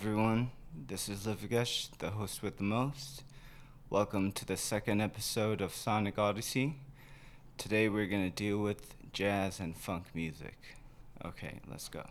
everyone. This is Livigesh, the host with the most. Welcome to the second episode of Sonic Odyssey. Today we're going to deal with jazz and funk music. Okay, let's go.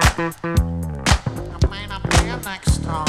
I'm gonna here next time.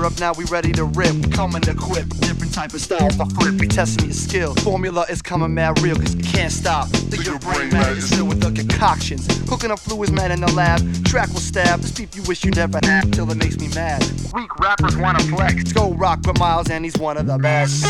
Around Europe, now we ready to rip. Coming equipped, different type of styles for flip. We testing your skill. Formula is coming mad real, cause you can't stop. Think your brain matter is filled with the concoctions. Cooking up fluids, man, in the lab. Track will stab. This beef you wish you never had till it makes me mad. Weak rappers wanna flex. Go rock with Miles, and he's one of the best.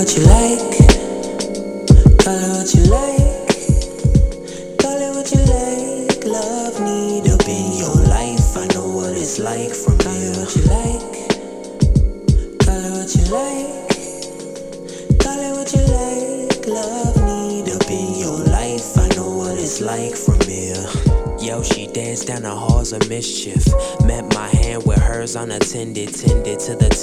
What you like. Call it what you like. Call it what you like. Love need up in your life. I know what it's like from here. What you like. Call it what you like. Call it what you like. Love need up in your life. I know what it's like from here. Yo, she danced down the halls of mischief. Met my hand with hers unattended.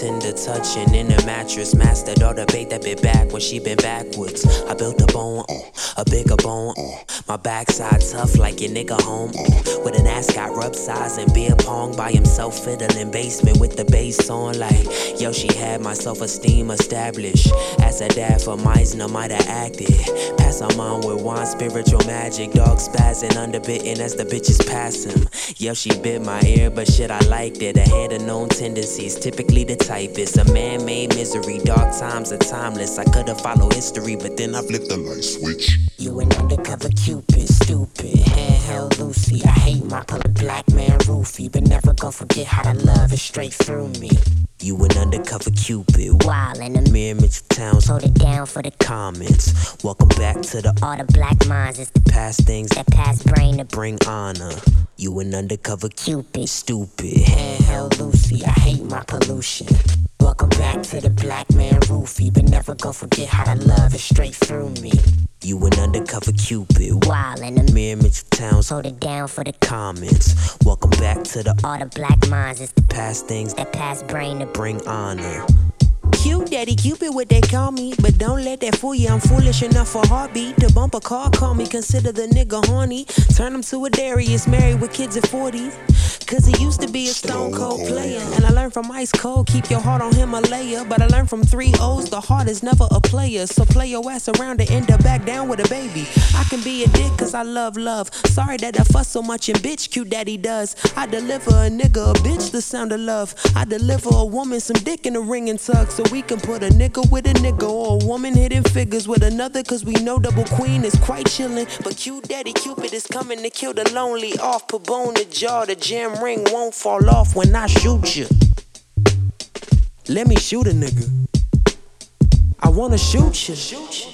Tender touching in the mattress. Mastered all the bait that bit back when she been backwards. I built a bone, uh, a bigger bone. Uh, my backside tough like your nigga home. Uh, with an ass got rub size and beer pong by himself fiddling basement with the bass on. Like, yo, she had my self esteem established. As a dad for Meisner might have acted. Pass her mom with wine, spiritual magic. Dog spazzing, underbitten as the bitches pass him. Yo, she bit my ear, but shit, I liked it. A head of known tendencies, typically the typist. A man made misery, dark times are timeless. I could've followed history, but then I flipped the light switch. You an undercover cupid, stupid. Handheld Lucy, I hate my color black man roofie, but never gonna forget how to love is straight through me. You an undercover cupid, wild in the mirror of towns. Hold it down for the comments. Welcome back to the all the black minds. It's the past things that past brain to bring honor. You an undercover cupid, stupid. Handheld Lucy, I hate my pollution. Welcome back to the black man roofie, but never gonna forget how to love is straight through me. You an undercover cupid, wild in the mirror of towns. Hold it down for the comments. Welcome back to the all the black minds. It's the past things that past brain to bring honor. Cute daddy Cupid, what they call me. But don't let that fool you, I'm foolish enough for heartbeat. To bump a car, call me, consider the nigga horny. Turn him to a Darius, married with kids at 40. Cause he used to be a stone cold player. And I learned from Ice Cold, keep your heart on Himalaya. But I learned from three O's, the heart is never a player. So play your ass around and end up back down with a baby. I can be a dick cause I love love. Sorry that I fuss so much and bitch, cute daddy does. I deliver a nigga a bitch the sound of love. I deliver a woman some dick in a ring and tug. So we can put a nigga with a nigga or a woman hitting figures with another. Cause we know double queen is quite chillin'. But cute daddy Cupid is coming to kill the lonely off. Put bone the jaw, the jam ring won't fall off when I shoot you. Let me shoot a nigga. I wanna shoot you. Shoot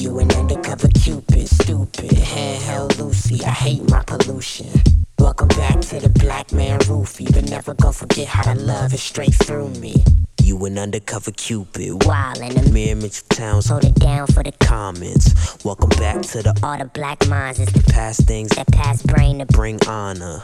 you an undercover cupid, stupid. Handheld Lucy, I hate my pollution. Welcome back to the black man and never gon' forget how that love is straight through me. You an undercover cupid. Wildin' in Mere Mitchell Towns. Hold it down for the comments. Welcome back to the All the Black Minds. It's the past things. That past brain to bring honor.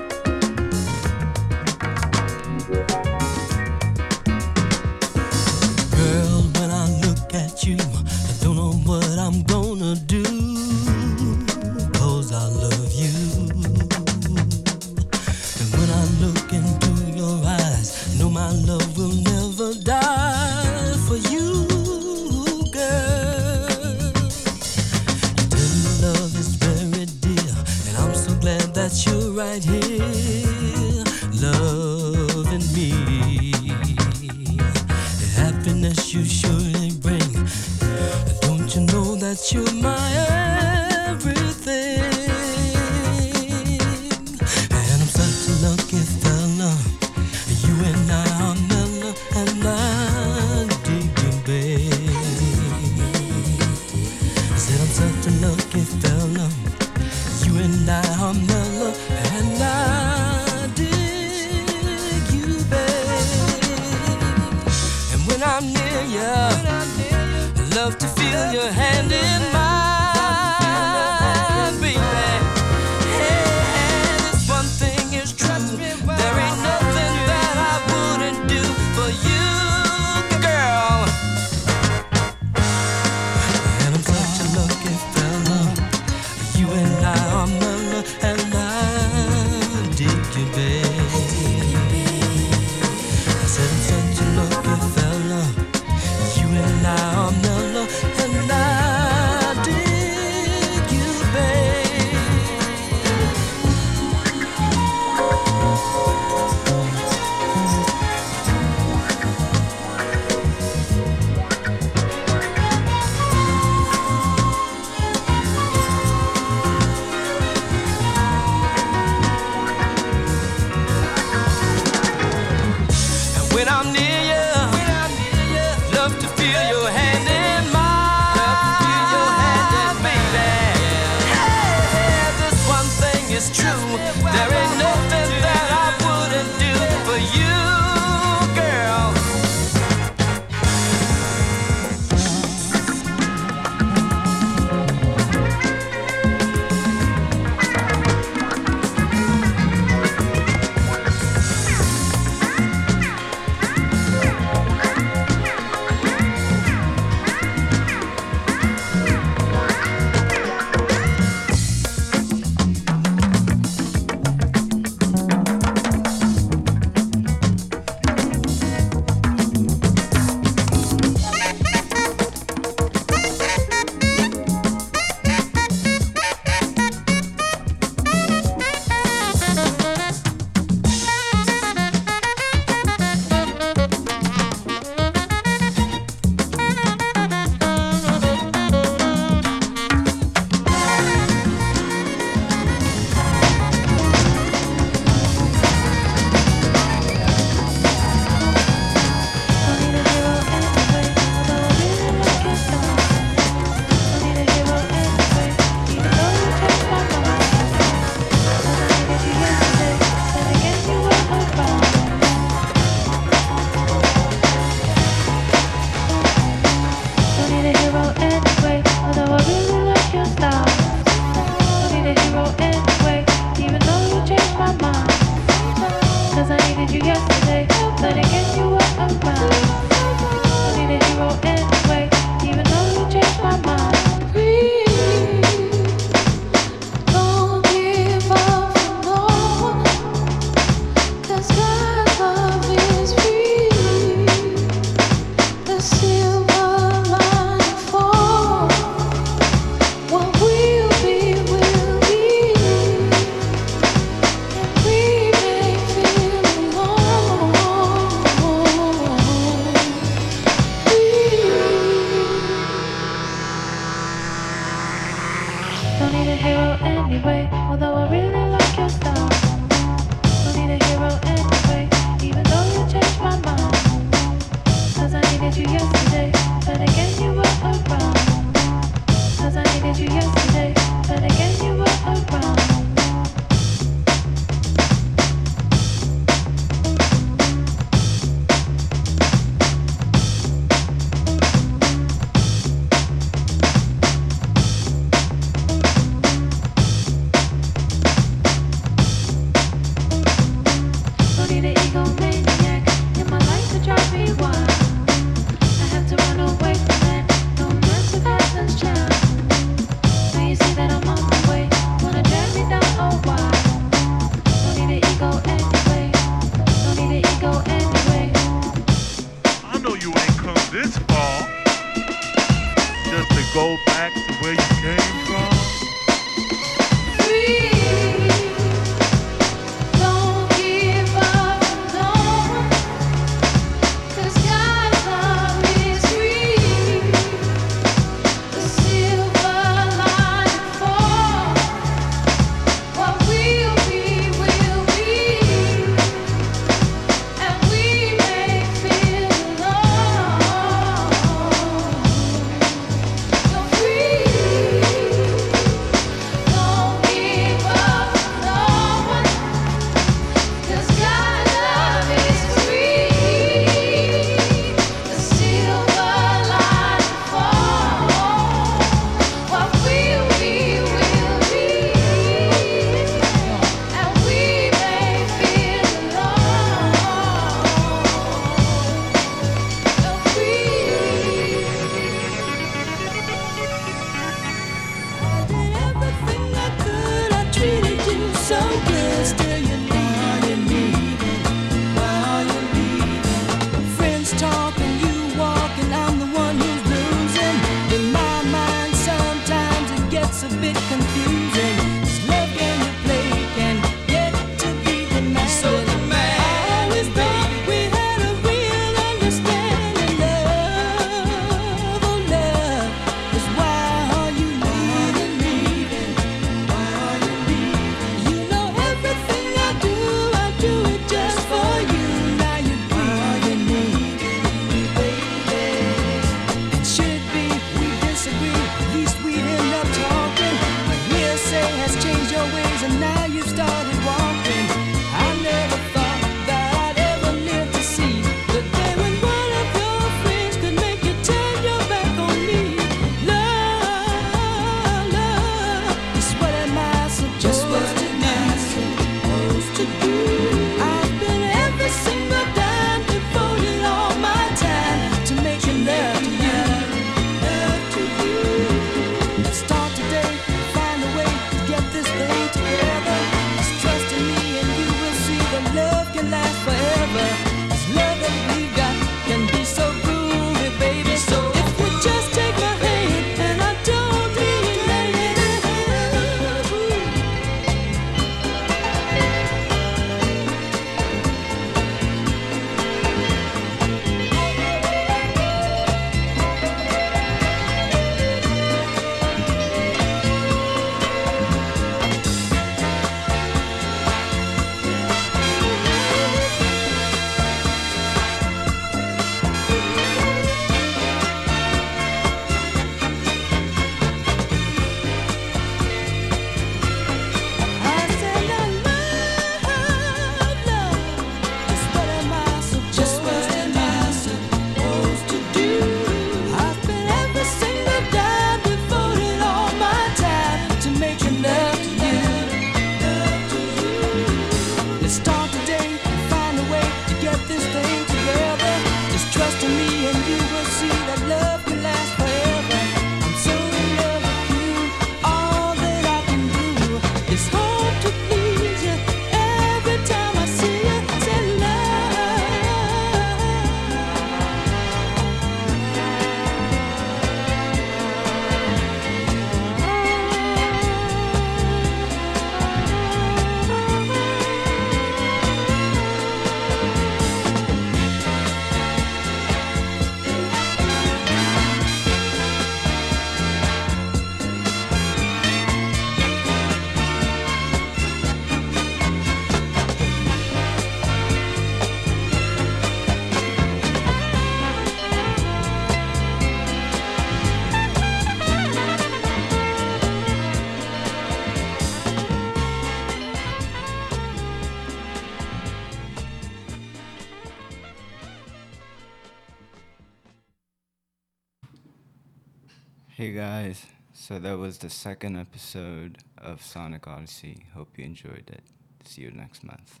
So that was the second episode of Sonic Odyssey. Hope you enjoyed it. See you next month.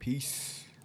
Peace.